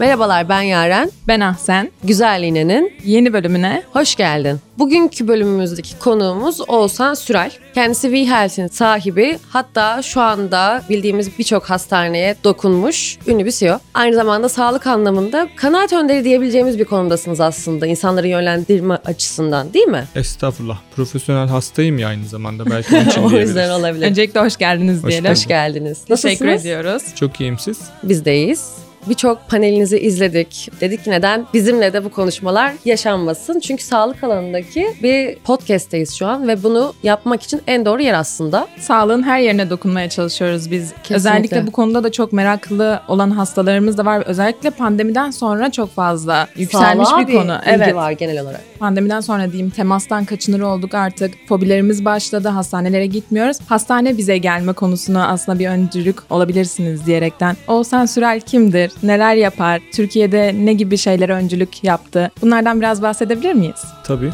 Merhabalar ben Yaren. Ben Ahsen. Güzel İğne'nin Yeni bölümüne hoş geldin. Bugünkü bölümümüzdeki konuğumuz Oğuzhan Sürel. Kendisi V-Health'in sahibi hatta şu anda bildiğimiz birçok hastaneye dokunmuş ünlü bir CEO. Aynı zamanda sağlık anlamında kanaat önderi diyebileceğimiz bir konumdasınız aslında insanları yönlendirme açısından değil mi? Estağfurullah. Profesyonel hastayım ya aynı zamanda. Belki onun için o diyebiliriz. yüzden olabilir. öncelikle hoş geldiniz Hoş diyelim. Hoş geldiniz. Teşekkür Nasılsınız? ediyoruz. Çok iyiyim siz. Biz deyiz. Birçok panelinizi izledik. Dedik ki neden bizimle de bu konuşmalar yaşanmasın. Çünkü sağlık alanındaki bir podcast'teyiz şu an ve bunu yapmak için en doğru yer aslında. Sağlığın her yerine dokunmaya çalışıyoruz biz. Kesinlikle. Özellikle bu konuda da çok meraklı olan hastalarımız da var. Özellikle pandemiden sonra çok fazla yükselmiş Sağlığa bir konu. ilgi Evet. var genel olarak. Pandemiden sonra diyeyim temastan kaçınır olduk artık. Fobilerimiz başladı. Hastanelere gitmiyoruz. Hastane bize gelme konusuna aslında bir öncülük olabilirsiniz diyerekten. Oğuzhan Sürel kimdir? Neler yapar? Türkiye'de ne gibi şeylere öncülük yaptı? Bunlardan biraz bahsedebilir miyiz? Tabii.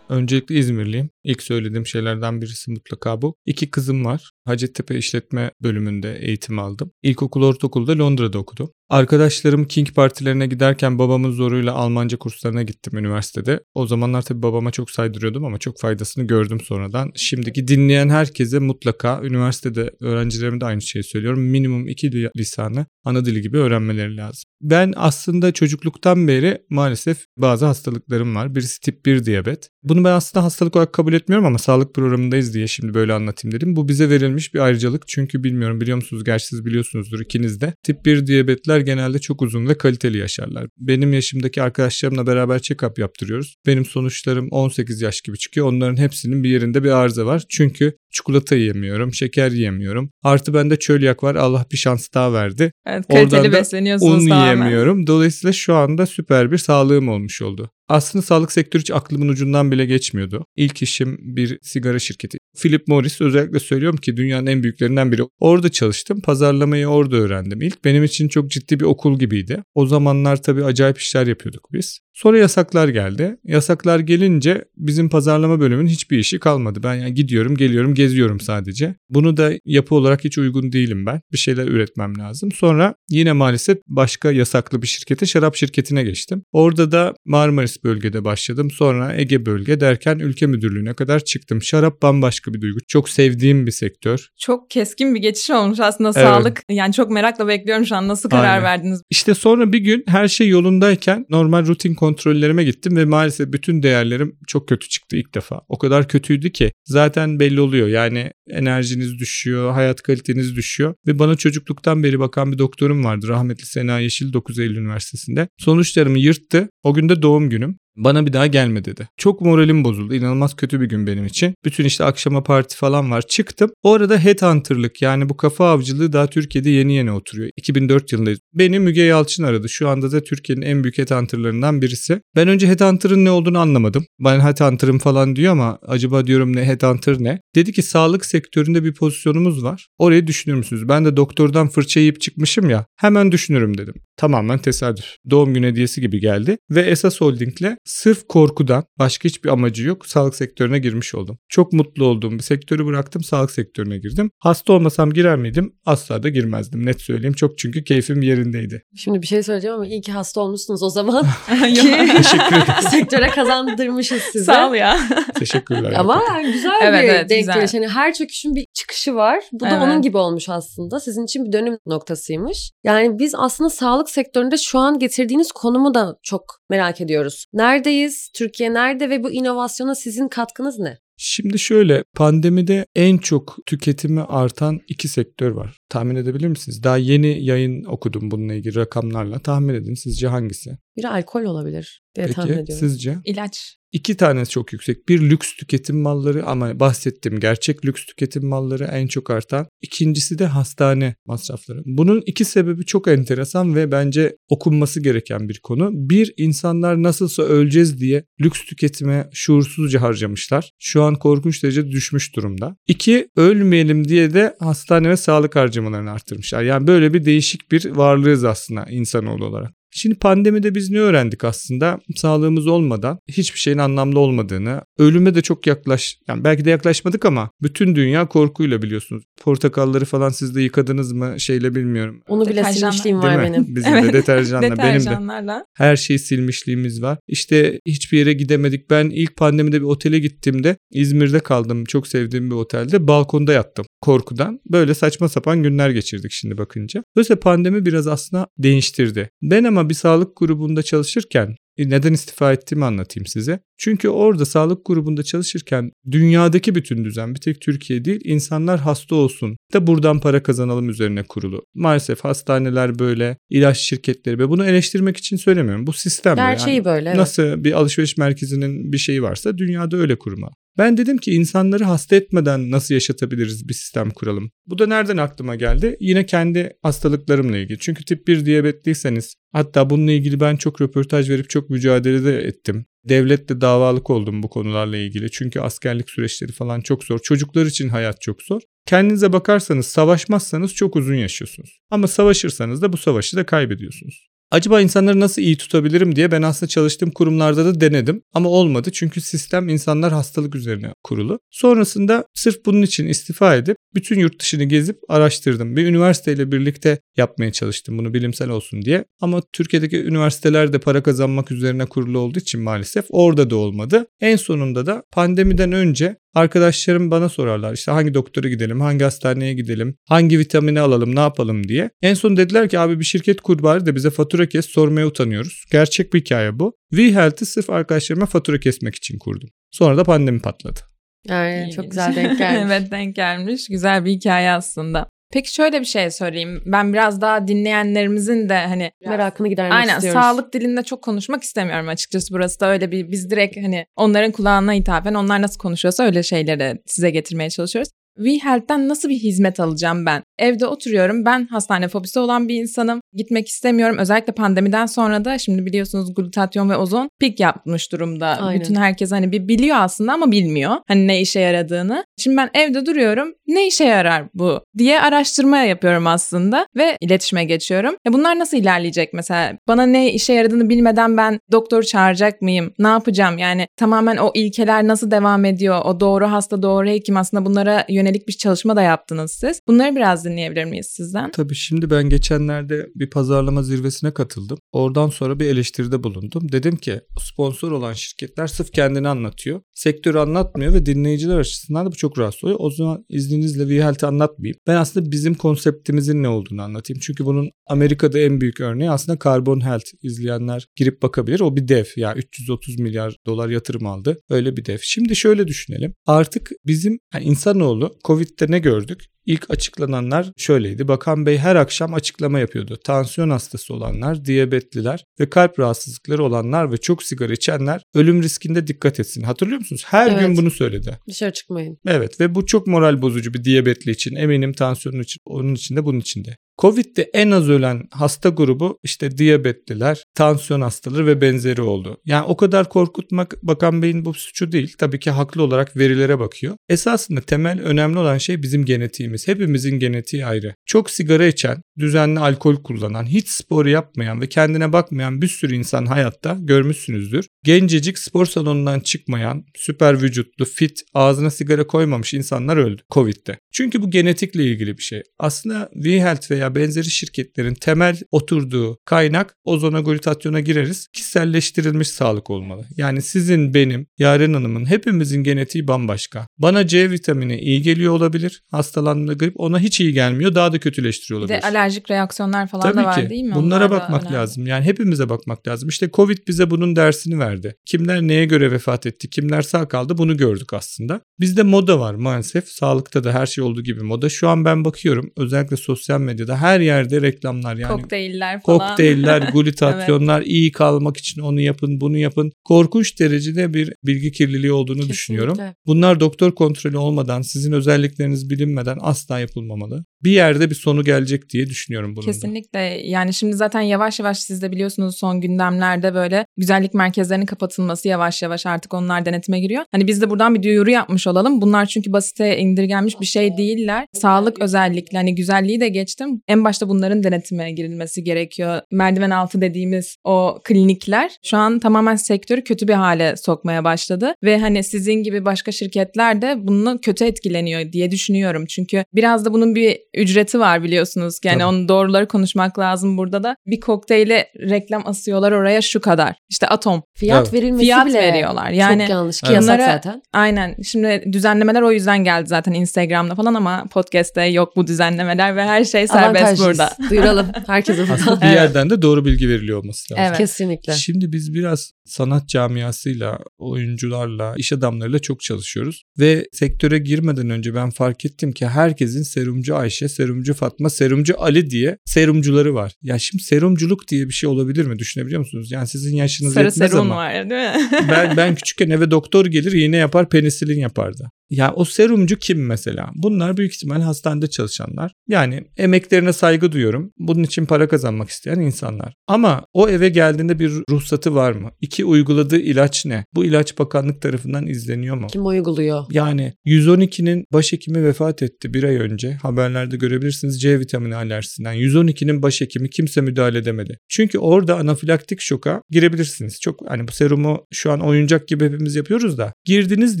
Öncelikle İzmirliyim. İlk söylediğim şeylerden birisi mutlaka bu. İki kızım var. Hacettepe İşletme bölümünde eğitim aldım. İlkokul, ortaokulda Londra'da okudum. Arkadaşlarım King partilerine giderken babamın zoruyla Almanca kurslarına gittim üniversitede. O zamanlar tabii babama çok saydırıyordum ama çok faydasını gördüm sonradan. Şimdiki dinleyen herkese mutlaka üniversitede öğrencilerime de aynı şeyi söylüyorum. Minimum iki lisanı ana dili gibi öğrenmeleri lazım. Ben aslında çocukluktan beri maalesef bazı hastalıklarım var. Birisi tip 1 diyabet. Bunu ben aslında hastalık olarak kabul etmiyorum ama sağlık programındayız diye şimdi böyle anlatayım dedim. Bu bize verilmiş bir ayrıcalık. Çünkü bilmiyorum biliyor musunuz? Gerçi siz biliyorsunuzdur ikiniz de. Tip 1 diyabetler genelde çok uzun ve kaliteli yaşarlar. Benim yaşımdaki arkadaşlarımla beraber check-up yaptırıyoruz. Benim sonuçlarım 18 yaş gibi çıkıyor. Onların hepsinin bir yerinde bir arıza var. Çünkü çikolata yiyemiyorum, şeker yiyemiyorum. Artı bende çölyak var. Allah bir şans daha verdi. Evet, Oradan kaliteli da besleniyorsunuz Un tamamen. yiyemiyorum. Dolayısıyla şu anda süper bir sağlığım olmuş oldu. Aslında sağlık sektörü hiç aklımın ucundan bile geçmiyordu. İlk işim bir sigara şirketi. Philip Morris özellikle söylüyorum ki dünyanın en büyüklerinden biri. Orada çalıştım. Pazarlamayı orada öğrendim ilk. Benim için çok ciddi bir okul gibiydi. O zamanlar tabii acayip işler yapıyorduk biz. Sonra yasaklar geldi. Yasaklar gelince bizim pazarlama bölümünün hiçbir işi kalmadı. Ben yani gidiyorum, geliyorum, geziyorum sadece. Bunu da yapı olarak hiç uygun değilim ben. Bir şeyler üretmem lazım. Sonra yine maalesef başka yasaklı bir şirkete, şarap şirketine geçtim. Orada da Marmaris bölgede başladım. Sonra Ege bölge derken ülke müdürlüğüne kadar çıktım. Şarap bambaşka bir duygu. Çok sevdiğim bir sektör. Çok keskin bir geçiş olmuş aslında Evet. sağlık. Yani çok merakla bekliyorum şu an nasıl karar Aynen. verdiniz? İşte sonra bir gün her şey yolundayken normal rutin kontrollerime gittim ve maalesef bütün değerlerim çok kötü çıktı ilk defa. O kadar kötüydü ki zaten belli oluyor. Yani enerjiniz düşüyor, hayat kaliteniz düşüyor ve bana çocukluktan beri bakan bir doktorum vardı. Rahmetli Sena Yeşil 9 Eylül Üniversitesi'nde. Sonuçlarımı yırttı. O gün de doğum günüm. Bana bir daha gelme dedi. Çok moralim bozuldu. İnanılmaz kötü bir gün benim için. Bütün işte akşama parti falan var. Çıktım. O arada headhunter'lık yani bu kafa avcılığı daha Türkiye'de yeni yeni oturuyor. 2004 yılındayız. Beni Müge Yalçın aradı. Şu anda da Türkiye'nin en büyük headhunter'larından birisi. Ben önce headhunter'ın ne olduğunu anlamadım. Ben headhunter'ım falan diyor ama acaba diyorum ne headhunter ne? Dedi ki sağlık sektöründe bir pozisyonumuz var. Orayı düşünür müsünüz? Ben de doktordan fırça yiyip çıkmışım ya. Hemen düşünürüm dedim. Tamamen tesadüf. Doğum günü hediyesi gibi geldi. Ve Esas Holding'le sırf korkudan başka hiçbir amacı yok sağlık sektörüne girmiş oldum. Çok mutlu olduğum bir sektörü bıraktım sağlık sektörüne girdim. Hasta olmasam girer miydim? Asla da girmezdim net söyleyeyim. Çok çünkü keyfim yerindeydi. Şimdi bir şey söyleyeceğim ama iyi ki hasta olmuşsunuz o zaman ki Teşekkür ederim. sektöre kazandırmışız size. Sağ ol ya. Teşekkürler. Ama yani güzel Evet, bir evet, denk güzel. geliş. Hani her çöküşün bir çıkışı var. Bu da Evet. onun gibi olmuş aslında. Sizin için bir dönüm noktasıymış. Yani biz aslında sağlık sektöründe şu an getirdiğiniz konumu da çok merak ediyoruz. Neredeyiz? Türkiye nerede ve bu inovasyona sizin katkınız ne? Şimdi şöyle pandemide en çok tüketimi artan iki sektör var. Tahmin edebilir misiniz? Daha yeni yayın okudum bununla ilgili rakamlarla. Tahmin edin sizce hangisi? Biri alkol olabilir diye tahmin Peki ediyorum. sizce? İlaç. İki tanesi çok yüksek. Bir lüks tüketim malları ama bahsettiğim gerçek lüks tüketim malları en çok artan. İkincisi de hastane masrafları. Bunun iki sebebi çok enteresan ve bence okunması gereken bir konu. Bir, insanlar nasılsa öleceğiz diye lüks tüketime şuursuzca harcamışlar. Şu an korkunç derecede düşmüş durumda. İki, ölmeyelim diye de hastane ve sağlık harcamalarını arttırmışlar. Yani böyle bir değişik bir varlığız aslında insanoğlu olarak. Şimdi pandemide biz ne öğrendik aslında? Sağlığımız olmadan hiçbir şeyin anlamlı olmadığını, ölüme de çok yaklaş, yani belki de yaklaşmadık ama bütün dünya korkuyla biliyorsunuz. Portakalları falan siz de yıkadınız mı şeyle bilmiyorum. Onu bile silmişliğim var benim. Bizim de deterjanla benim de. Deterjanlarla. Her şeyi silmişliğimiz var. İşte hiçbir yere gidemedik. Ben ilk pandemide bir otele gittiğimde İzmir'de kaldım. Çok sevdiğim bir otelde. Balkonda yattım korkudan. Böyle saçma sapan günler geçirdik şimdi bakınca. Dolayısıyla pandemi biraz aslında değiştirdi. Ben ama bir sağlık grubunda çalışırken e, neden istifa ettiğimi anlatayım size. Çünkü orada sağlık grubunda çalışırken dünyadaki bütün düzen bir tek Türkiye değil insanlar hasta olsun da buradan para kazanalım üzerine kurulu. Maalesef hastaneler böyle, ilaç şirketleri böyle. Bunu eleştirmek için söylemiyorum. Bu sistem. Gerçeği Yani böyle. evet. Nasıl bir alışveriş merkezinin bir şeyi varsa dünyada öyle kurma. Ben dedim ki insanları hasta etmeden nasıl yaşatabiliriz bir sistem kuralım. Bu da nereden aklıma geldi? Yine kendi hastalıklarımla ilgili. Çünkü tip 1 diyabetliyseniz hatta bununla ilgili ben çok röportaj verip çok mücadele de ettim. Devletle davalık oldum bu konularla ilgili. Çünkü askerlik süreçleri falan çok zor. Çocuklar için hayat çok zor. Kendinize bakarsanız savaşmazsanız çok uzun yaşıyorsunuz. Ama savaşırsanız da bu savaşı da kaybediyorsunuz. Acaba insanları nasıl iyi tutabilirim diye ben aslında çalıştığım kurumlarda da denedim ama olmadı çünkü sistem insanlar hastalık üzerine kurulu. Sonrasında sırf bunun için istifa edip bütün yurt dışını gezip araştırdım. Bir üniversiteyle birlikte yapmaya çalıştım bunu bilimsel olsun diye. Ama Türkiye'deki üniversiteler de para kazanmak üzerine kurulu olduğu için maalesef orada da olmadı. En sonunda da pandemiden önce Arkadaşlarım bana sorarlar işte hangi doktora gidelim, hangi hastaneye gidelim, hangi vitamini alalım, ne yapalım diye. En son dediler ki abi bir şirket kur bari de bize fatura kes sormaya utanıyoruz. Gerçek bir hikaye bu. V-Health'ı sırf arkadaşlarıma fatura kesmek için kurdum. Sonra da pandemi patladı. Yani çok güzel denk gelmiş. evet denk gelmiş. Güzel bir hikaye aslında. Peki şöyle bir şey sorayım. Ben biraz daha dinleyenlerimizin de hani Merakını gidermek Aynen istiyoruz. sağlık dilinde çok konuşmak istemiyorum açıkçası. Burası da öyle bir biz direkt hani onların kulağına hitaben onlar nasıl konuşuyorsa öyle şeyleri size getirmeye çalışıyoruz. WeHealth'ten nasıl bir hizmet alacağım ben? Evde oturuyorum. Ben hastane fobisi olan bir insanım. Gitmek istemiyorum. Özellikle pandemiden sonra da şimdi biliyorsunuz glutatyon ve ozon pik yapmış durumda. Aynen. Bütün herkes hani bir biliyor aslında ama bilmiyor. Hani ne işe yaradığını. Şimdi ben evde duruyorum. Ne işe yarar bu diye araştırma yapıyorum aslında ve iletişime geçiyorum. Ya bunlar nasıl ilerleyecek mesela? Bana ne işe yaradığını bilmeden ben doktoru çağıracak mıyım? Ne yapacağım? Yani tamamen o ilkeler nasıl devam ediyor? O doğru hasta, doğru hekim aslında bunlara yönelik bir çalışma da yaptınız siz. Bunları biraz dinleyebilir miyiz sizden? Tabii şimdi ben geçenlerde bir pazarlama zirvesine katıldım. Oradan sonra bir eleştiride bulundum. Dedim ki sponsor olan şirketler sırf kendini anlatıyor. Sektörü anlatmıyor ve dinleyiciler açısından da bu çok rahatsız oluyor. O zaman izninizle V-Health'i anlatmayayım. Ben aslında bizim konseptimizin ne olduğunu anlatayım. Çünkü bunun Amerika'da en büyük örneği aslında Carbon Health. İzleyenler girip bakabilir. O bir dev. Yani 330 milyar dolar yatırım aldı. Öyle bir dev. Şimdi şöyle düşünelim. Artık bizim yani insanoğlu Covid'de ne gördük? İlk açıklananlar şöyleydi. Bakan Bey her akşam açıklama yapıyordu. Tansiyon hastası olanlar, diyabetliler ve kalp rahatsızlıkları olanlar ve çok sigara içenler ölüm riskinde dikkat etsin. Hatırlıyor musunuz? Her Evet. gün bunu söyledi. Dışarı çıkmayın. Evet ve bu çok moral bozucu bir diyabetli için. Eminim tansiyonun için, onun için de bunun için de. Covid'de en az ölen hasta grubu işte diyabetliler, tansiyon hastaları ve benzeri oldu. Yani o kadar korkutmak Bakan Bey'in bu suçu değil. Tabii ki haklı olarak verilere bakıyor. Esasında temel önemli olan şey bizim genetiğimiz. Hepimizin genetiği ayrı. Çok sigara içen, düzenli alkol kullanan, hiç spor yapmayan ve kendine bakmayan bir sürü insan hayatta görmüşsünüzdür. Gencecik spor salonundan çıkmayan, süper vücutlu, fit, ağzına sigara koymamış insanlar öldü Covid'de. Çünkü bu genetikle ilgili bir şey. Aslında V-Health veya benzeri şirketlerin temel oturduğu kaynak ozona glutatyona gireriz. Kişiselleştirilmiş sağlık olmalı. Yani sizin, benim, Yaren Hanım'ın hepimizin genetiği bambaşka. Bana C vitamini iyi geliyor olabilir. Hastalandığında grip ona hiç iyi gelmiyor. Daha da kötüleştiriyor Bir olabilir. de alerjik reaksiyonlar falan Tabii da var ki. değil mi? Bunlara Onlar bakmak önemli. lazım. Yani hepimize bakmak lazım. İşte Covid bize bunun dersini verdi. Kimler neye göre vefat etti, kimler sağ kaldı bunu gördük aslında. Bizde moda var maalesef. Sağlıkta da her şey olduğu gibi moda. Şu an ben bakıyorum özellikle sosyal medyada her yerde reklamlar yani. Kokteyller falan. Kokteyller, glutatyonlar, iyi kalmak için onu yapın, bunu yapın. Korkunç derecede bir bilgi kirliliği olduğunu Kesinlikle. düşünüyorum. Bunlar doktor kontrolü olmadan, sizin özellikleriniz bilinmeden asla yapılmamalı. Bir yerde bir sonu gelecek diye düşünüyorum bunun. da. Kesinlikle yani şimdi zaten yavaş yavaş siz de biliyorsunuz son gündemlerde böyle güzellik merkezlerinin kapatılması yavaş yavaş artık onlar denetime giriyor. Hani biz de buradan bir duyuru yapmış olalım. Bunlar çünkü basite indirgenmiş bir şey değiller. Sağlık özellikle hani güzelliği de geçtim. En başta bunların denetime girilmesi gerekiyor. Merdiven altı dediğimiz o klinikler şu an tamamen sektörü kötü bir hale sokmaya başladı ve hani sizin gibi başka şirketler de bununla kötü etkileniyor diye düşünüyorum. Çünkü biraz da bunun bir ücreti var biliyorsunuz. Yani Tabii. onun doğruları konuşmak lazım burada da. Bir kokteyle reklam asıyorlar oraya şu kadar. İşte atom. Fiyat Evet. verilmesi Fiyat bile veriyorlar. Yani çok yanlış ki yasak zaten. Aynen. Şimdi düzenlemeler o yüzden geldi zaten Instagram'da falan ama podcast'te yok bu düzenlemeler ve her şey serbest Avantajlıyız. burada. Duyuralım herkese Aslında bir yerden de doğru bilgi veriliyor olması lazım. Evet. Kesinlikle. Şimdi biz biraz sanat camiasıyla, oyuncularla, iş adamlarıyla çok çalışıyoruz. Ve sektöre girmeden önce ben fark ettim ki herkesin serumcu Ayşe, serumcu Fatma, serumcu Ali diye serumcuları var. Ya şimdi serumculuk diye bir şey olabilir mi? Düşünebiliyor musunuz? Yani sizin yaşınız Sarı yetmez serum ama. var değil mi? ben, ben küçükken eve doktor gelir iğne yapar penisilin yapardı. Ya o serumcu kim mesela? Bunlar büyük ihtimal hastanede çalışanlar. Yani emeklerine saygı duyuyorum. Bunun için para kazanmak isteyen insanlar. Ama o eve geldiğinde bir ruhsatı var mı? İki uyguladığı ilaç ne? Bu ilaç bakanlık tarafından izleniyor mu? Kim uyguluyor? Yani 112'nin başhekimi vefat etti bir ay önce. Haberlerde görebilirsiniz C vitamini alerjisinden. 112'nin başhekimi kimse müdahale edemedi. Çünkü orada anafilaktik şoka girebilirsiniz. Çok hani bu serumu şu an oyuncak gibi hepimiz yapıyoruz da. Girdiniz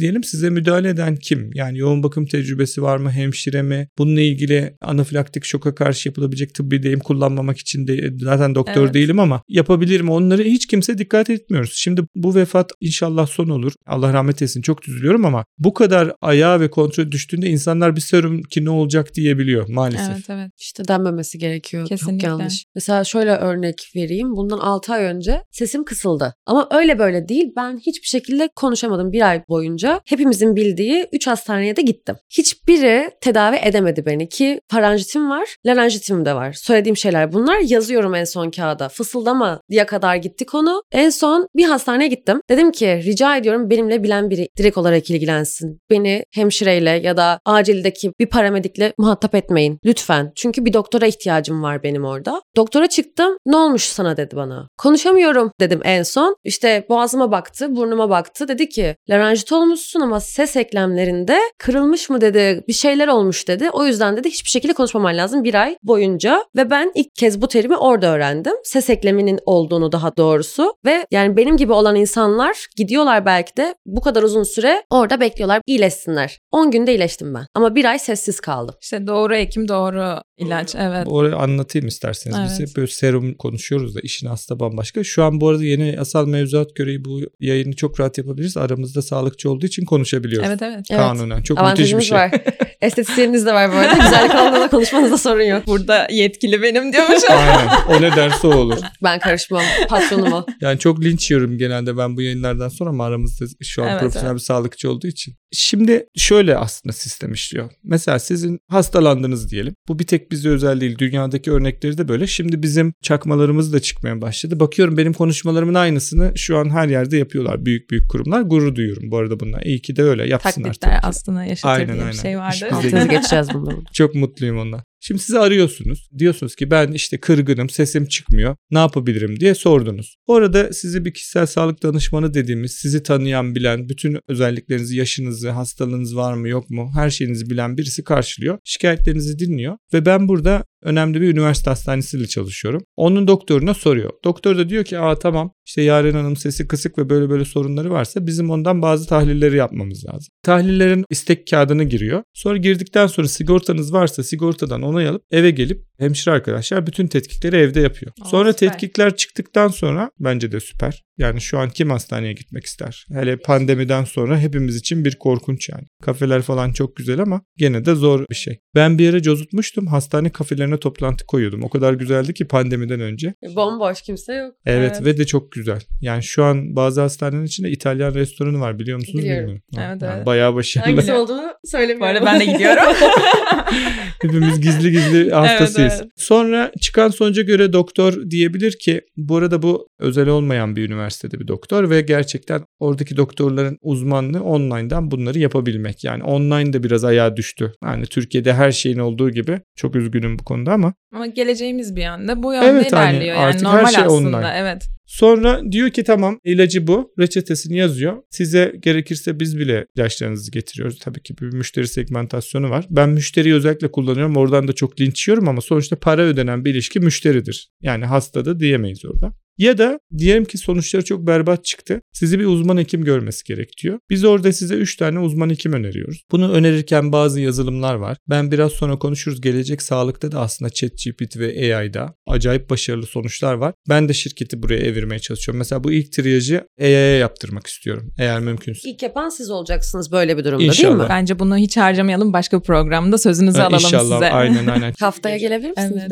diyelim size müdahale eden kim? Yani yoğun bakım tecrübesi var mı? Hemşire mi? Bununla ilgili anafilaktik şoka karşı yapılabilecek tıbbi deyim kullanmamak için de zaten doktor Evet. değilim ama yapabilir mi? Onları hiç kimse dikkat etmiyoruz. Şimdi bu vefat inşallah son olur. Allah rahmet etsin. Çok üzülüyorum ama bu kadar ayağa ve kontrol düştüğünde insanlar bir serum ki ne olacak diyebiliyor maalesef. evet evet. İşte denmemesi gerekiyor. Çok Kesinlikle. yanlış. Mesela şöyle örnek vereyim. Bundan 6 ay önce sesim kısıldı. Ama öyle böyle değil. Ben hiçbir şekilde konuşamadım bir ay boyunca. Hepimizin bildiği 3 hastaneye de gittim. Hiçbiri tedavi edemedi beni ki faranjitim var, laranjitim de var. Söylediğim şeyler bunlar. Yazıyorum en son kağıda. Fısıldama diye kadar gitti konu. En son bir hastaneye gittim. Dedim ki rica ediyorum benimle bilen biri direkt olarak ilgilensin. Beni hemşireyle ya da acildeki bir paramedikle muhatap etmeyin. Lütfen. Çünkü bir doktora ihtiyacım var benim orada. Doktora çıktım. Ne olmuş sana dedi bana. Konuşamıyorum dedim en son. İşte boğazıma baktı, burnuma baktı. Dedi ki laranjit olmuşsun ama ses eklemlerinde kırılmış mı dedi. Bir şeyler olmuş dedi. O yüzden dedi hiçbir şekilde konuşmaman lazım bir ay boyunca. Ve ben ilk kez bu terimi orada öğrendim. Ses ekleminin olduğunu daha doğrusu. Ve yani benim gibi olan insanlar gidiyorlar belki de bu kadar uzun süre orada bekliyorlar iyileşsinler. 10 günde iyileştim ben. Ama bir ay sessiz kaldım. İşte doğru ekim doğru ilaç evet. Orayı anlatayım isterseniz. Biz Evet. hep böyle serum konuşuyoruz da işin aslında bambaşka. Şu an bu arada yeni yasal mevzuat gereği bu yayını çok rahat yapabiliriz. Aramızda sağlıkçı olduğu için konuşabiliyoruz. Evet evet. Evet. Kanunen. Çok müthiş bir şey. var. Estetisyeniniz de var bu arada. Güzellik alanında konuşmanızda sorun yok. Burada yetkili benim diyormuş. Aynen. O ne derse o olur. Ben karışmam. Patronum o. Yani çok linç yiyorum genelde ben bu yayınlardan sonra ama aramızda şu an Evet, profesyonel evet. bir sağlıkçı olduğu için. Şimdi şöyle aslında sistem işliyor. Mesela sizin hastalandınız diyelim. Bu bir tek bize özel değil. Dünyadaki örnekleri de böyle. Şimdi bizim çakmalarımız da çıkmaya başladı. Bakıyorum benim konuşmalarımın aynısını şu an her yerde yapıyorlar. Büyük büyük kurumlar. Gurur duyuyorum bu arada bunlar. İyi ki de öyle yapsınlar. Taklitler tabii aslında yaşatır Aynen, diye bir aynen. şey vardı. Altınızı geçeceğiz bunları. Çok mutluyum ondan. Şimdi sizi arıyorsunuz. Diyorsunuz ki ben işte kırgınım, sesim çıkmıyor. Ne yapabilirim diye sordunuz. Orada sizi bir kişisel sağlık danışmanı dediğimiz, sizi tanıyan, bilen, bütün özelliklerinizi, yaşınızı, hastalığınız var mı yok mu her şeyinizi bilen birisi karşılıyor. Şikayetlerinizi dinliyor ve ben burada önemli bir üniversite hastanesiyle çalışıyorum. Onun doktoruna soruyor. Doktor da diyor ki aa tamam işte Yaren Hanım sesi kısık ve böyle böyle sorunları varsa bizim ondan bazı tahlilleri yapmamız lazım. Tahlillerin istek kağıdını giriyor. Sonra girdikten sonra sigortanız varsa sigortadan onay alıp eve gelip hemşire arkadaşlar bütün tetkikleri evde yapıyor. Aa, Sonra süper. tetkikler çıktıktan sonra bence de süper. Yani şu an kim hastaneye gitmek ister? Hele pandemiden sonra hepimiz için bir korkunç yani. Kafeler falan çok güzel ama gene de zor bir şey. Ben bir yere cozutmuştum. Hastane kafelerine toplantı koyuyordum. O kadar güzeldi ki pandemiden önce. Bomboş kimse yok. Evet, Evet. ve de çok güzel. Yani şu an bazı hastanelerin içinde İtalyan restoranı var biliyor musunuz Biliyorum. bilmiyorum. Evet, Yani evet. Bayağı başarılı. Hangisi olduğunu Bu söylemiyorum. arada ben de gidiyorum. Hepimiz gizli gizli hastasıyız. evet. Sonra çıkan sonuca göre doktor diyebilir ki bu arada bu özel olmayan bir üniversite. üniversitede bir doktor ve gerçekten oradaki doktorların uzmanlığı online'dan bunları yapabilmek. Yani online de biraz ayağa düştü. Yani Türkiye'de her şeyin olduğu gibi çok üzgünüm bu konuda ama Ama geleceğimiz bir yanda bu yönde Evet, hani ilerliyor. Yani artık her normal şey aslında. online. Evet. Sonra diyor ki tamam ilacı bu. Reçetesini yazıyor. Size gerekirse biz bile ilaçlarınızı getiriyoruz. Tabii ki bir müşteri segmentasyonu var. Ben müşteriyi özellikle kullanıyorum. Oradan da çok linç yiyorum ama sonuçta para ödenen bir ilişki müşteridir. Yani hasta da diyemeyiz orada. Ya da diyelim ki sonuçları çok berbat çıktı. Sizi bir uzman hekim görmesi gerek diyor. Biz orada size 3 tane uzman hekim öneriyoruz. Bunu önerirken bazı yazılımlar var. Ben biraz sonra konuşuruz. Gelecek sağlıkta da aslında ChatGPT ve AI'da acayip başarılı sonuçlar var. Ben de şirketi buraya evirmeye çalışıyorum. Mesela bu ilk triyajı AI'ye yaptırmak istiyorum. Eğer mümkünse. İlk yapan siz olacaksınız böyle bir durumda değil İnşallah. mi? Bence bunu hiç harcamayalım. Başka bir programda sözünüzü Ha, alalım İnşallah size. aynen aynen. Haftaya gelebilir misiniz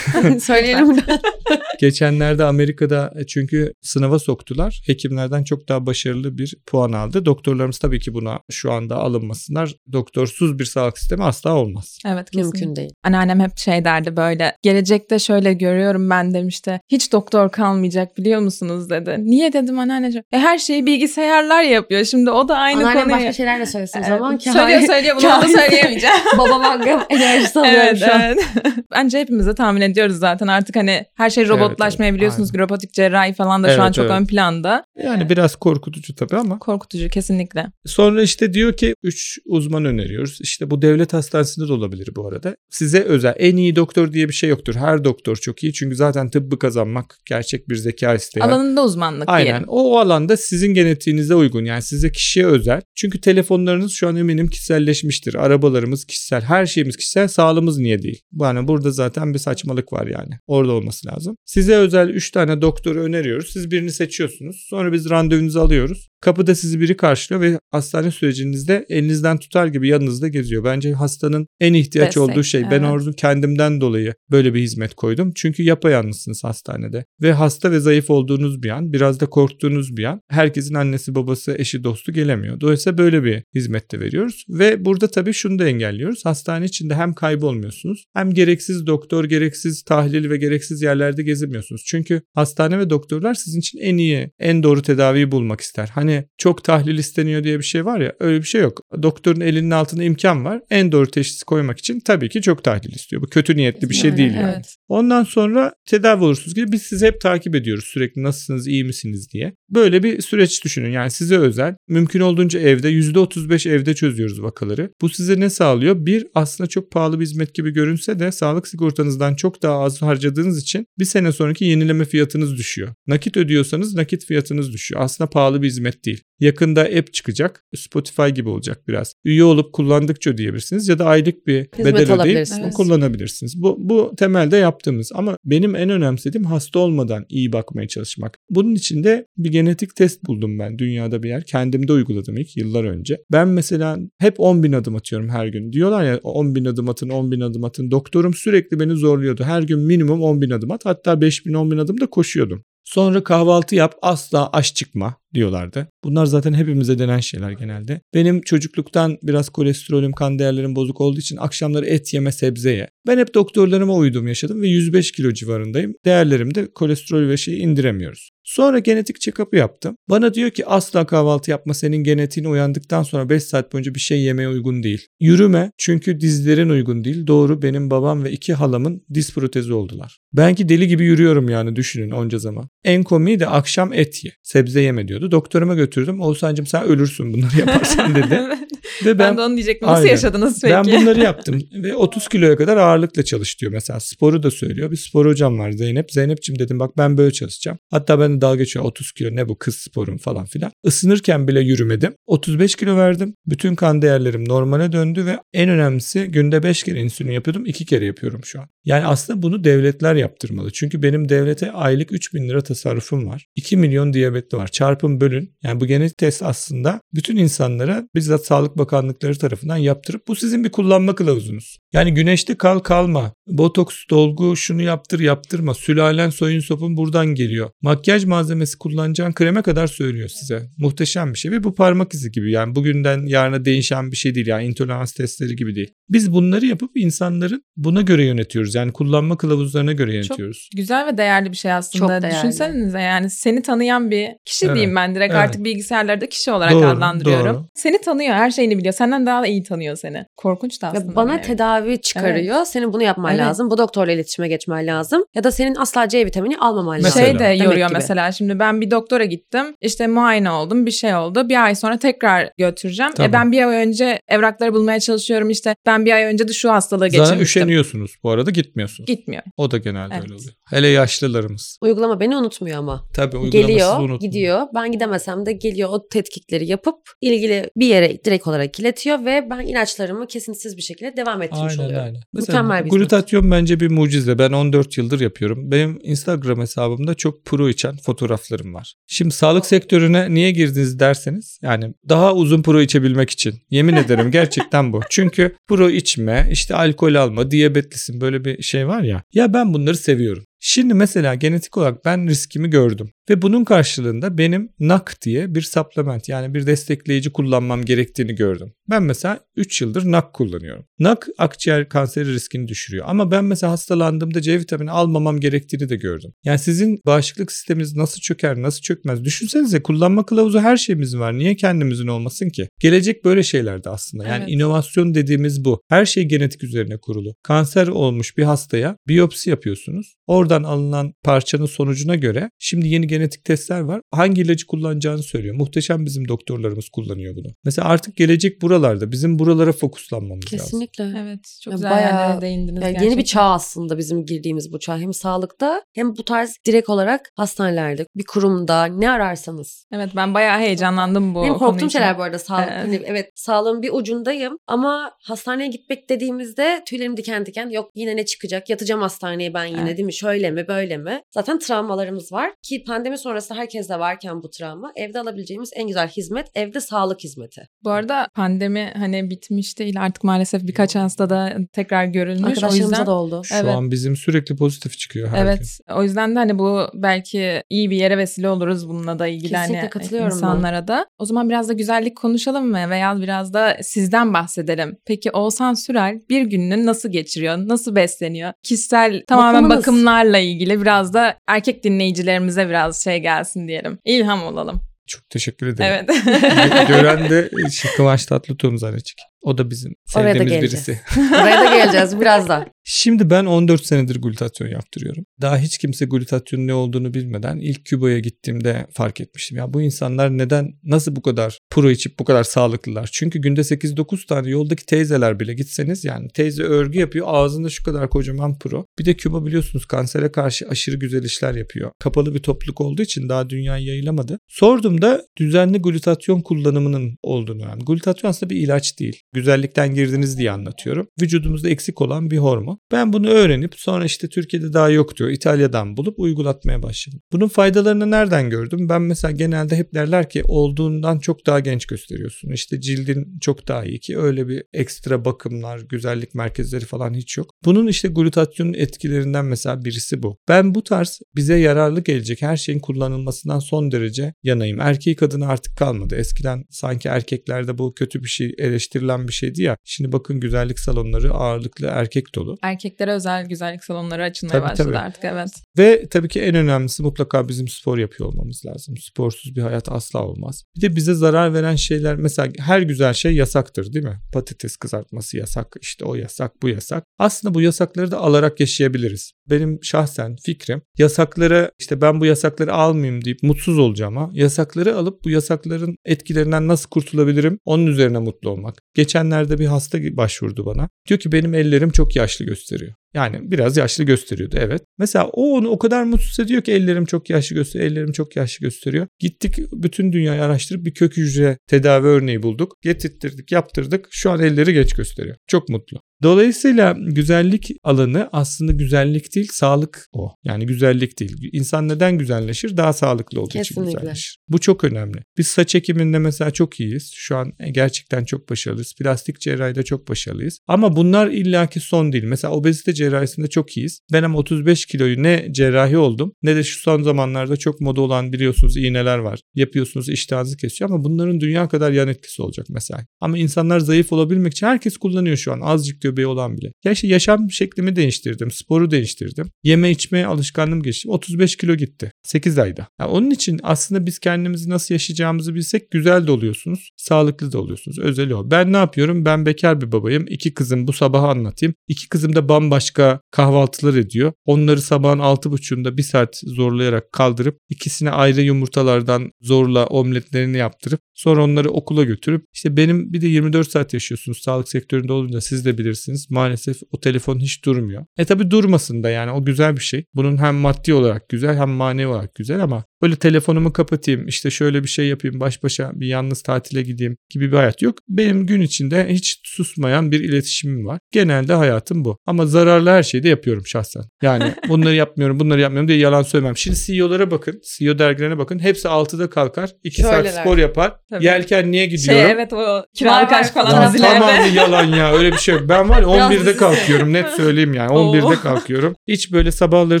Evet. Söyleyelim de. Geçenlerde Amerika'da çünkü sınava soktular. Hekimlerden çok daha başarılı bir puan aldı. Doktorlarımız tabii ki buna şu anda alınmasınlar. Doktorsuz bir sağlık sistemi asla olmaz. Evet kesinlikle. Mümkün değil. Anneannem hep şey derdi böyle gelecekte şöyle görüyorum ben demişti. Hiç doktor kalmayacak biliyor musunuz dedi. Niye dedim anneanneciğim. E her şeyi bilgisayarlar yapıyor. Şimdi o da aynı Anneannem konuyu. başka şeyler de söylesin o Evet, zaman. söylüyor söylüyor bunu da söyleyemeyeceğim. Babam hakkım enerjisi alıyorum evet, şu an. evet. Bence hepimiz de tahmin ediyoruz zaten artık hani her şey robotlaşmaya evet, biliyorsunuz. aynen. Robotik cerrahi falan da şu Evet, an çok evet. ön planda. Yani biraz korkutucu tabii ama. Korkutucu kesinlikle. Sonra işte diyor ki 3 uzman öneriyoruz. İşte bu devlet hastanesinde de olabilir bu arada. Size özel en iyi doktor diye bir şey yoktur. Her doktor çok iyi. Çünkü zaten tıbbı kazanmak gerçek bir zeka isteyen. Alanında uzmanlık Aynen. diyelim. O, o alanda sizin genetiğinize uygun. Yani size kişiye özel. Çünkü telefonlarınız şu an eminim kişiselleşmiştir. Arabalarımız kişisel. Her şeyimiz kişisel. Sağlığımız niye değil? Yani burada zaten bir saçmalık var yani. Orada olması lazım. Size özel 3 tane doktoru öneriyoruz. Siz birini seçiyorsunuz. Sonra biz randevunuzu alıyoruz. Kapıda sizi biri karşılıyor ve hastane sürecinizde elinizden tutar gibi yanınızda geziyor. Bence hastanın en ihtiyaç Destek, olduğu şey. Ben evet. orada kendimden dolayı böyle bir hizmet koydum. Çünkü yapayalnızsınız hastanede. Ve hasta ve zayıf olduğunuz bir an, biraz da korktuğunuz bir an. Herkesin annesi, babası, eşi, dostu gelemiyor. Dolayısıyla böyle bir hizmette veriyoruz. Ve burada tabii şunu da engelliyoruz. Hastane içinde hem kaybolmuyorsunuz hem gereksiz doktor, gereksiz tahlil ve gereksiz yerlerde gezemiyorsunuz. Çünkü hastane ve doktorlar sizin için en iyi, en doğru tedaviyi bulmak ister. Hani çok tahlil isteniyor diye bir şey var ya öyle bir şey yok. Doktorun elinin altında imkan var. En doğru teşhisi koymak için tabii ki çok tahlil istiyor. Bu kötü niyetli bir şey değil yani. Evet. Ondan sonra tedavi olursunuz gibi biz sizi hep takip ediyoruz sürekli nasılsınız iyi misiniz diye. Böyle bir süreç düşünün yani size özel mümkün olduğunca evde %35 evde çözüyoruz vakaları. Bu size ne sağlıyor? Bir aslında çok pahalı bir hizmet gibi görünse de sağlık sigortanızdan çok daha az harcadığınız için bir sene sonraki yenileme fiyatınız düşüyor. Nakit ödüyorsanız nakit fiyatınız düşüyor. Aslında pahalı bir hizmet değil. Yakında app çıkacak. Spotify gibi olacak biraz. Üye olup kullandıkça ödeyebilirsiniz ya da aylık bir Hizmet bedel ödeyip alabilirsiniz. kullanabilirsiniz. Bu, bu temelde yaptığımız ama benim en önemsediğim hasta olmadan iyi bakmaya çalışmak. Bunun için de bir genetik test buldum ben dünyada bir yer. Kendimde uyguladım ilk yıllar önce. Ben mesela hep 10 bin adım atıyorum her gün. Diyorlar ya 10 bin adım atın 10 bin adım atın. Doktorum sürekli beni zorluyordu. Her gün minimum 10 bin adım at. Hatta 5 bin 10 bin adım da koşuyordum. Sonra kahvaltı yap asla aç çıkma diyorlardı. Bunlar zaten hepimize denen şeyler genelde. Benim çocukluktan biraz kolesterolüm, kan değerlerim bozuk olduğu için akşamları et yeme, sebze ye. Ben hep doktorlarıma uydum yaşadım ve 105 kilo civarındayım. Değerlerimde kolesterol ve şeyi indiremiyoruz. Sonra genetik check-up'ı yaptım. Bana diyor ki asla kahvaltı yapma senin genetiğine uyandıktan sonra 5 saat boyunca bir şey yemeye uygun değil. Yürüme çünkü dizlerin uygun değil. Doğru benim babam ve iki halamın diz protezi oldular. Ben ki deli gibi yürüyorum yani düşünün onca zaman. En komiği de akşam et ye. Sebze yeme diyordu. Doktoruma götürdüm. Oğuzhan'cığım sen ölürsün bunları yaparsan dedi. Ve ben, de onu diyecektim. Nasıl Aynen. yaşadınız peki? Ben bunları yaptım ve 30 kiloya kadar ağırlıkla çalış diyor mesela. Sporu da söylüyor. Bir spor hocam var Zeynep. Zeynep'ciğim dedim bak ben böyle çalışacağım. Hatta ben de dalga geçiyor 30 kilo ne bu kız sporun falan filan. Isınırken bile yürümedim. 35 kilo verdim. Bütün kan değerlerim normale döndü ve en önemlisi günde 5 kere insülin yapıyordum. 2 kere yapıyorum şu an. Yani aslında bunu devletler yaptırmalı. Çünkü benim devlete aylık 3 bin lira tasarrufum var. 2 milyon diyabetli var. Çarpın bölün. Yani bu genetik test aslında bütün insanlara bizzat Sağlık Bakanlıkları tarafından yaptırıp bu sizin bir kullanma kılavuzunuz. Yani güneşte kal kalma. Botoks, dolgu, şunu yaptır yaptırma. Sülalen soyun sopun buradan geliyor. Makyaj malzemesi kullanacağın kreme kadar söylüyor size. Muhteşem bir şey ve bu parmak izi gibi. Yani bugünden yarına değişen bir şey değil. Yani intolerans testleri gibi değil. Biz bunları yapıp insanların buna göre yönetiyoruz. Yani kullanma kılavuzlarına göre yönetiyoruz. Güzel ve değerli bir şey aslında. Çok değerli. Düşünsenize yani seni tanıyan bir kişi Evet. diyeyim ben direkt Evet. artık bilgisayarlarda kişi olarak Doğru, adlandırıyorum. doğru. Seni tanıyor, her şeyini biliyor. Senden daha iyi tanıyor seni. Korkunç da Ve aslında. bana yani. tedavi çıkarıyor. Senin bunu yapman Evet. lazım. Bu doktorla iletişime geçmen lazım. Ya da senin asla C vitamini almaman Mesela. lazım. Şey de Demek yoruyor gibi. mesela. Şimdi ben bir doktora gittim. İşte muayene oldum. Bir şey oldu. Bir ay sonra tekrar götüreceğim. Tabii. E ben bir ay önce evrakları bulmaya çalışıyorum. İşte ben bir ay önce de şu hastalığı Zaten geçirmiştim. üşeniyorsunuz bu arada gitmiyorsunuz. Gitmiyor. O da genelde Evet. öyle oluyor. Hele yaşlılarımız. Uygulama beni unutmuyor ama. Tabii uygulamasız Geliyor, unutmuyor. gidiyor. Ben gidemesem de geliyor o tetkikleri yapıp ilgili bir yere direkt olarak iletiyor ve ben ilaçlarımı kesintisiz bir şekilde devam ettirmiş Aynen oluyorum. aynen. Mesela Mükemmel bir hizmet. glutatyon bence bir mucize. Ben 14 yıldır yapıyorum. Benim Instagram hesabımda çok pro içen fotoğraflarım var. Şimdi sağlık sektörüne niye girdiniz derseniz yani daha uzun pro içebilmek için. Yemin ederim gerçekten bu. Çünkü pro içme, işte alkol alma, diyabetlisin böyle bir şey var ya. Ya ben bunları seviyorum. Şimdi mesela genetik olarak ben riskimi gördüm. Ve bunun karşılığında benim NAC diye bir supplement yani bir destekleyici kullanmam gerektiğini gördüm. Ben mesela 3 yıldır NAC kullanıyorum. NAC akciğer kanseri riskini düşürüyor. Ama ben mesela hastalandığımda C vitamini almamam gerektiğini de gördüm. Yani sizin bağışıklık sisteminiz nasıl çöker, nasıl çökmez? Düşünsenize kullanma kılavuzu her şeyimiz var. Niye kendimizin olmasın ki? Gelecek böyle şeylerde aslında. Yani Evet. inovasyon dediğimiz bu. Her şey genetik üzerine kurulu. Kanser olmuş bir hastaya biyopsi yapıyorsunuz. Oradan alınan parçanın sonucuna göre şimdi yeni genetik testler var. Hangi ilacı kullanacağını söylüyor. Muhteşem bizim doktorlarımız kullanıyor bunu. Mesela artık gelecek buralarda. Bizim buralara fokuslanmamız lazım. Kesinlikle. Evet. Çok güzel bayağı- yerlere değindiniz Yani gerçekten. yeni bir çağ aslında bizim girdiğimiz bu çağ. Hem sağlıkta hem bu tarz direkt olarak hastanelerde, bir kurumda ne ararsanız. Evet ben bayağı heyecanlandım bu Benim korktuğum şeyler bu arada sağlık. Evet. Hani evet sağlığın bir ucundayım ama hastaneye gitmek dediğimizde tüylerim diken diken yok yine ne çıkacak yatacağım hastaneye ben yine Evet. değil mi şöyle mi böyle mi? Zaten travmalarımız var ki pandemi sonrası herkeste varken bu travma evde alabileceğimiz en güzel hizmet evde sağlık hizmeti. Bu arada pandemi hani bitmiş değil artık maalesef birkaç hastada tekrar görülmüş. O Arkadaşlarımıza yüzden da oldu. Şu Evet. an bizim sürekli pozitif çıkıyor her gün. Evet. O yüzden de hani bu belki iyi bir yere vesile oluruz bununla da ilgili Kesinlikle hani katılıyorum ben. insanlara da. O zaman biraz da güzellik konuşalım mı? Veya biraz da sizden bahsedelim. Peki Oğuzhan Sürel bir gününü nasıl geçiriyor? Nasıl besleniyor? Kişisel tamamen Bakımınız. bakımlarla ilgili biraz da erkek dinleyicilerimize biraz şey gelsin diyelim. İlham olalım. Çok teşekkür ederim. Evet. Gö- Gören de Kıvanç Tatlıtuğ'um zannedecek. O da bizim Oraya da sevdiğimiz birisi. Buraya da geleceğiz birazdan. Şimdi ben 14 senedir glutatyon yaptırıyorum. Daha hiç kimse glutatyonun ne olduğunu bilmeden ilk Küba'ya gittiğimde fark etmiştim. Ya bu insanlar neden nasıl bu kadar pro içip bu kadar sağlıklılar? Çünkü günde 8-9 tane yoldaki teyzeler bile gitseniz yani teyze örgü yapıyor ağzında şu kadar kocaman pro. Bir de Küba biliyorsunuz kansere karşı aşırı güzel işler yapıyor. Kapalı bir topluluk olduğu için daha dünyaya yayılamadı. Sordum da düzenli glutatyon kullanımının olduğunu öğrendim. Glutatyon aslında bir ilaç değil. Güzellikten girdiniz diye anlatıyorum. Vücudumuzda eksik olan bir hormon. Ben bunu öğrenip sonra işte Türkiye'de daha yok diyor. İtalya'dan bulup uygulatmaya başladım. Bunun faydalarını nereden gördüm? Ben mesela genelde hep derler ki olduğundan çok daha genç gösteriyorsun. İşte cildin çok daha iyi ki öyle bir ekstra bakımlar, güzellik merkezleri falan hiç yok. Bunun işte glutatyonun etkilerinden mesela birisi bu. Ben bu tarz bize yararlı gelecek her şeyin kullanılmasından son derece yanayım. Erkeği kadını artık kalmadı. Eskiden sanki erkeklerde bu kötü bir şey eleştirilen bir şeydi ya. Şimdi bakın güzellik salonları ağırlıklı erkek dolu. Erkeklere özel güzellik salonları açılmaya Tabii, başladı tabii. artık evet. Ve tabii ki en önemlisi mutlaka bizim spor yapıyor olmamız lazım. Sporsuz bir hayat asla olmaz. Bir de bize zarar veren şeyler mesela her güzel şey yasaktır değil mi? Patates kızartması yasak, işte o yasak, bu yasak. Aslında bu yasakları da alarak yaşayabiliriz. Benim şahsen fikrim yasakları işte ben bu yasakları almayayım deyip mutsuz olacağıma yasakları alıp bu yasakların etkilerinden nasıl kurtulabilirim onun üzerine mutlu olmak. Geçenlerde bir hasta başvurdu bana. Diyor ki benim ellerim çok yaşlı gösteriyor. Yani biraz yaşlı gösteriyordu evet. Mesela o onu o kadar mutsuz ediyor ki ellerim çok yaşlı gösteriyor, ellerim çok yaşlı gösteriyor. Gittik bütün dünyayı araştırıp bir kök hücre tedavi örneği bulduk. Getirttirdik, yaptırdık. Şu an elleri geç gösteriyor. Çok mutlu. Dolayısıyla güzellik alanı aslında güzellik değil, sağlık o. Yani güzellik değil. İnsan neden güzelleşir? Daha sağlıklı olduğu için Kesinlikle. güzelleşir. Bu çok önemli. Biz saç ekiminde mesela çok iyiyiz. Şu an gerçekten çok başarılıyız. Plastik cerrahide çok başarılıyız. Ama bunlar illaki son değil. Mesela obezite cerrahisinde çok iyiyiz. Ben ama 35 kiloyu ne cerrahi oldum ne de şu son zamanlarda çok moda olan biliyorsunuz iğneler var. Yapıyorsunuz iştahınızı kesiyor ama bunların dünya kadar yan etkisi olacak mesela. Ama insanlar zayıf olabilmek için herkes kullanıyor şu an azıcık göbeği olan bile. Ya işte yaşam şeklimi değiştirdim, sporu değiştirdim. Yeme içme alışkanlığım geçtim. 35 kilo gitti 8 ayda. Yani onun için aslında biz kendimizi nasıl yaşayacağımızı bilsek güzel de oluyorsunuz, sağlıklı da oluyorsunuz. Özel o. Ben ne yapıyorum? Ben bekar bir babayım. İki kızım bu sabahı anlatayım. İki kızım da bambaşka kahvaltılar ediyor. Onları sabahın altı buçuğunda bir saat zorlayarak kaldırıp ikisine ayrı yumurtalardan zorla omletlerini yaptırıp sonra onları okula götürüp işte benim bir de 24 saat yaşıyorsunuz sağlık sektöründe olunca siz de bilirsiniz. Maalesef o telefon hiç durmuyor. E tabi durmasın da yani o güzel bir şey. Bunun hem maddi olarak güzel hem manevi olarak güzel ama böyle telefonumu kapatayım işte şöyle bir şey yapayım baş başa bir yalnız tatile gideyim gibi bir hayat yok. Benim gün içinde hiç susmayan bir iletişimim var. Genelde hayatım bu. Ama zararlı her şeyi de yapıyorum şahsen. Yani bunları yapmıyorum bunları yapmıyorum diye yalan söylemem. Şimdi CEO'lara bakın CEO dergilerine bakın hepsi 6'da kalkar 2 saat spor yapar. Tabii. Yelkenliğe gidiyorum. Şey evet o kiralık aşk falan. Tamamı yalan ya öyle bir şey yok. Ben var ya Biraz 11'de dizisi. kalkıyorum net söyleyeyim yani 11'de Oo. kalkıyorum. Hiç böyle sabahları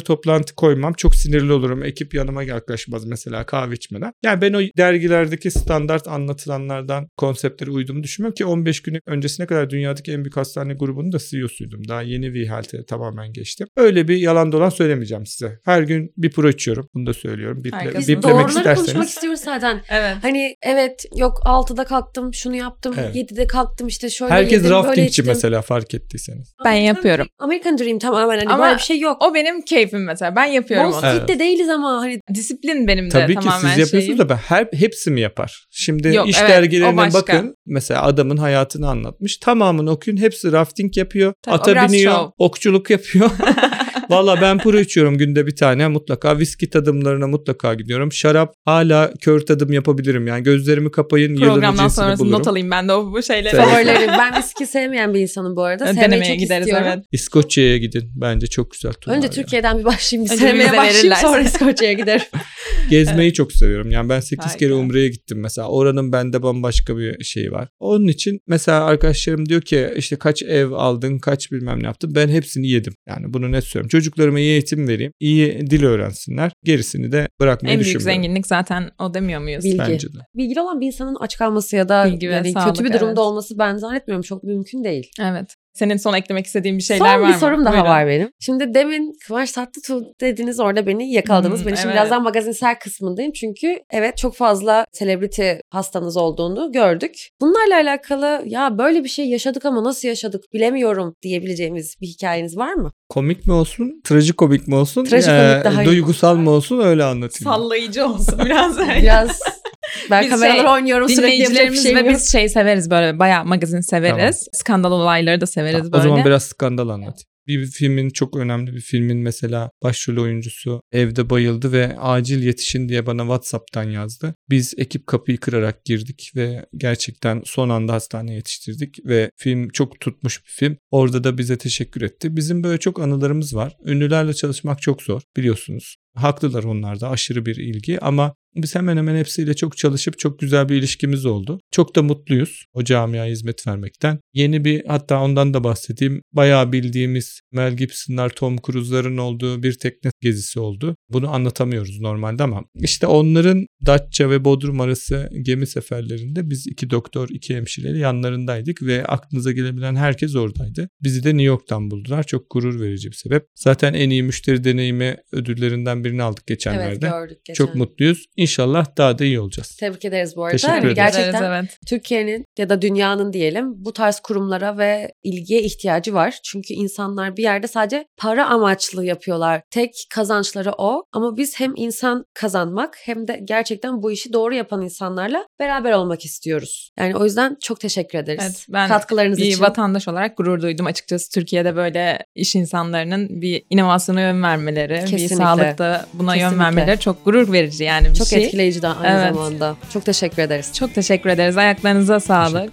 toplantı koymam. Çok sinirli olurum. Ekip yanıma yaklaşmaz mesela kahve içmeden. Yani ben o dergilerdeki standart anlatılanlardan konseptlere uyduğumu düşünmüyorum ki 15 gün öncesine kadar dünyadaki en büyük hastane grubunun da CEO'suydum. Daha yeni V-Health'e tamamen geçtim. Öyle bir yalan dolan söylemeyeceğim size. Her gün bir pro içiyorum. Bunu da söylüyorum. Biple, Herkes Biz biplemek doğruları konuşmak isterseniz. istiyoruz zaten. Evet. Hani evet yok 6'da kalktım şunu yaptım Evet. 7'de kalktım işte şöyle Herkes yedim böyle raftingçi mesela fark ettiyseniz. Ben American yapıyorum. Dream- American Dream tamamen hani Ama böyle bir şey yok. O benim keyfim mesela. Ben yapıyorum Most onu. Evet. Fit'te değiliz ama hani Disiplin benim de Tabii ki tamamen siz yapıyorsunuz şeyim. da ben her hepsi mi yapar? Şimdi Yok, iş evet, dergilerine bakın. Mesela adamın hayatını anlatmış. Tamamını okuyun. Hepsi rafting yapıyor. Tabii, ata biniyor. şov. Okçuluk yapıyor. Valla ben pro içiyorum günde bir tane mutlaka. Viski tadımlarına mutlaka gidiyorum. Şarap hala kör tadım yapabilirim. Yani gözlerimi kapayın yılın Programdan cinsini sonrası bulurum. not alayım ben de o bu şeyleri. Favorilerim. ben viski sevmeyen bir insanım bu arada. Sevmeyi Denemeye çok gideriz istiyorum. evet. İskoçya'ya gidin. Bence çok güzel. Önce ya. Türkiye'den bir başlayayım. Bir sevmeye başlayayım verirler. sonra İskoçya'ya giderim. Gezmeyi çok seviyorum. Yani ben 8 kere Harika. Umre'ye gittim mesela. Oranın bende bambaşka bir şeyi var. Onun için mesela arkadaşlarım diyor ki işte kaç ev aldın, kaç bilmem ne yaptın. Ben hepsini yedim. Yani bunu net söylüyorum. Çocuklarıma iyi eğitim vereyim. iyi dil öğrensinler. Gerisini de bırakmayı En büyük düşünmüyorum. zenginlik zaten o demiyor muyuz? Bilgi. Bence de. Bilgili olan bir insanın aç kalması ya da Bilgi yani sağlık, kötü bir durumda evet. olması ben zannetmiyorum. Çok mümkün değil. Evet. Senin son eklemek istediğin bir şeyler Son var bir mı? sorum daha Buyurun. var benim. Şimdi demin Kıvanç Tatlıtuğ dediniz orada beni yakaladınız. Hmm, ben şimdi evet. birazdan magazinsel kısmındayım. Çünkü evet çok fazla celebrity hastanız olduğunu gördük. Bunlarla alakalı ya böyle bir şey yaşadık ama nasıl yaşadık bilemiyorum diyebileceğimiz bir hikayeniz var mı? Komik mi olsun, trajikomik mi olsun, Trajikomik daha iyi. duygusal mı olsun öyle anlatayım. Sallayıcı olsun biraz. Biraz ben Biz kameralar şey, oynuyorum sürekli yapacak bir Dinleyicilerimiz şeyim ve biz şey severiz böyle bayağı magazin severiz. Skandal olayları da severiz o böyle. zaman biraz skandal anlatayım. Bir filmin çok önemli bir filmin mesela başrol oyuncusu evde bayıldı ve acil yetişin diye bana WhatsApp'tan yazdı. Biz ekip kapıyı kırarak girdik ve gerçekten son anda hastaneye yetiştirdik ve film çok tutmuş bir film. Orada da bize teşekkür etti. Bizim böyle çok anılarımız var. Ünlülerle çalışmak çok zor biliyorsunuz. Haklılar onlar da aşırı bir ilgi ama biz hemen hemen hepsiyle çok çalışıp çok güzel bir ilişkimiz oldu. Çok da mutluyuz o camiaya hizmet vermekten. Yeni bir hatta ondan da bahsedeyim. Bayağı bildiğimiz Mel Gibson'lar, Tom Cruise'ların olduğu bir tekne gezisi oldu. Bunu anlatamıyoruz normalde ama işte onların Datça ve Bodrum arası gemi seferlerinde biz iki doktor, iki hemşireli yanlarındaydık ve aklınıza gelebilen herkes oradaydı. Bizi de New York'tan buldular. Çok gurur verici bir sebep. Zaten en iyi müşteri deneyimi ödüllerinden birini aldık Evet geçenlerde. gördük geçen. Çok mutluyuz. İnşallah daha da iyi olacağız. Tebrik ederiz bu arada. Teşekkür ederim. Gerçekten Evet, evet. Türkiye'nin ya da dünyanın diyelim bu tarz kurumlara ve ilgiye ihtiyacı var. Çünkü insanlar bir yerde sadece para amaçlı yapıyorlar. Tek kazançları o. Ama biz hem insan kazanmak hem de gerçekten bu işi doğru yapan insanlarla beraber olmak istiyoruz. Yani o yüzden çok teşekkür ederiz. Evet, ben Katkılarınız bir için. vatandaş olarak gurur duydum açıkçası Türkiye'de böyle iş insanlarının bir inovasyona yön vermeleri, bir Kesinlikle. sağlıkta buna yön Kesinlikle. vermeleri çok gurur verici yani bir çok şey. Etkileyici de aynı Evet. zamanda. Çok teşekkür ederiz. Çok teşekkür ederiz. Ayaklarınıza sağlık.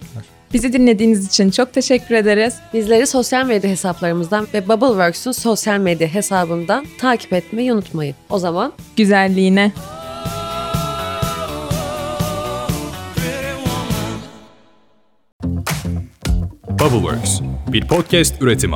Bizi dinlediğiniz için çok teşekkür ederiz. Bizleri sosyal medya hesaplarımızdan ve Bubbleworks'un sosyal medya hesabından takip etmeyi unutmayın. O zaman Güzelliğine Bubbleworks bir podcast üretimi.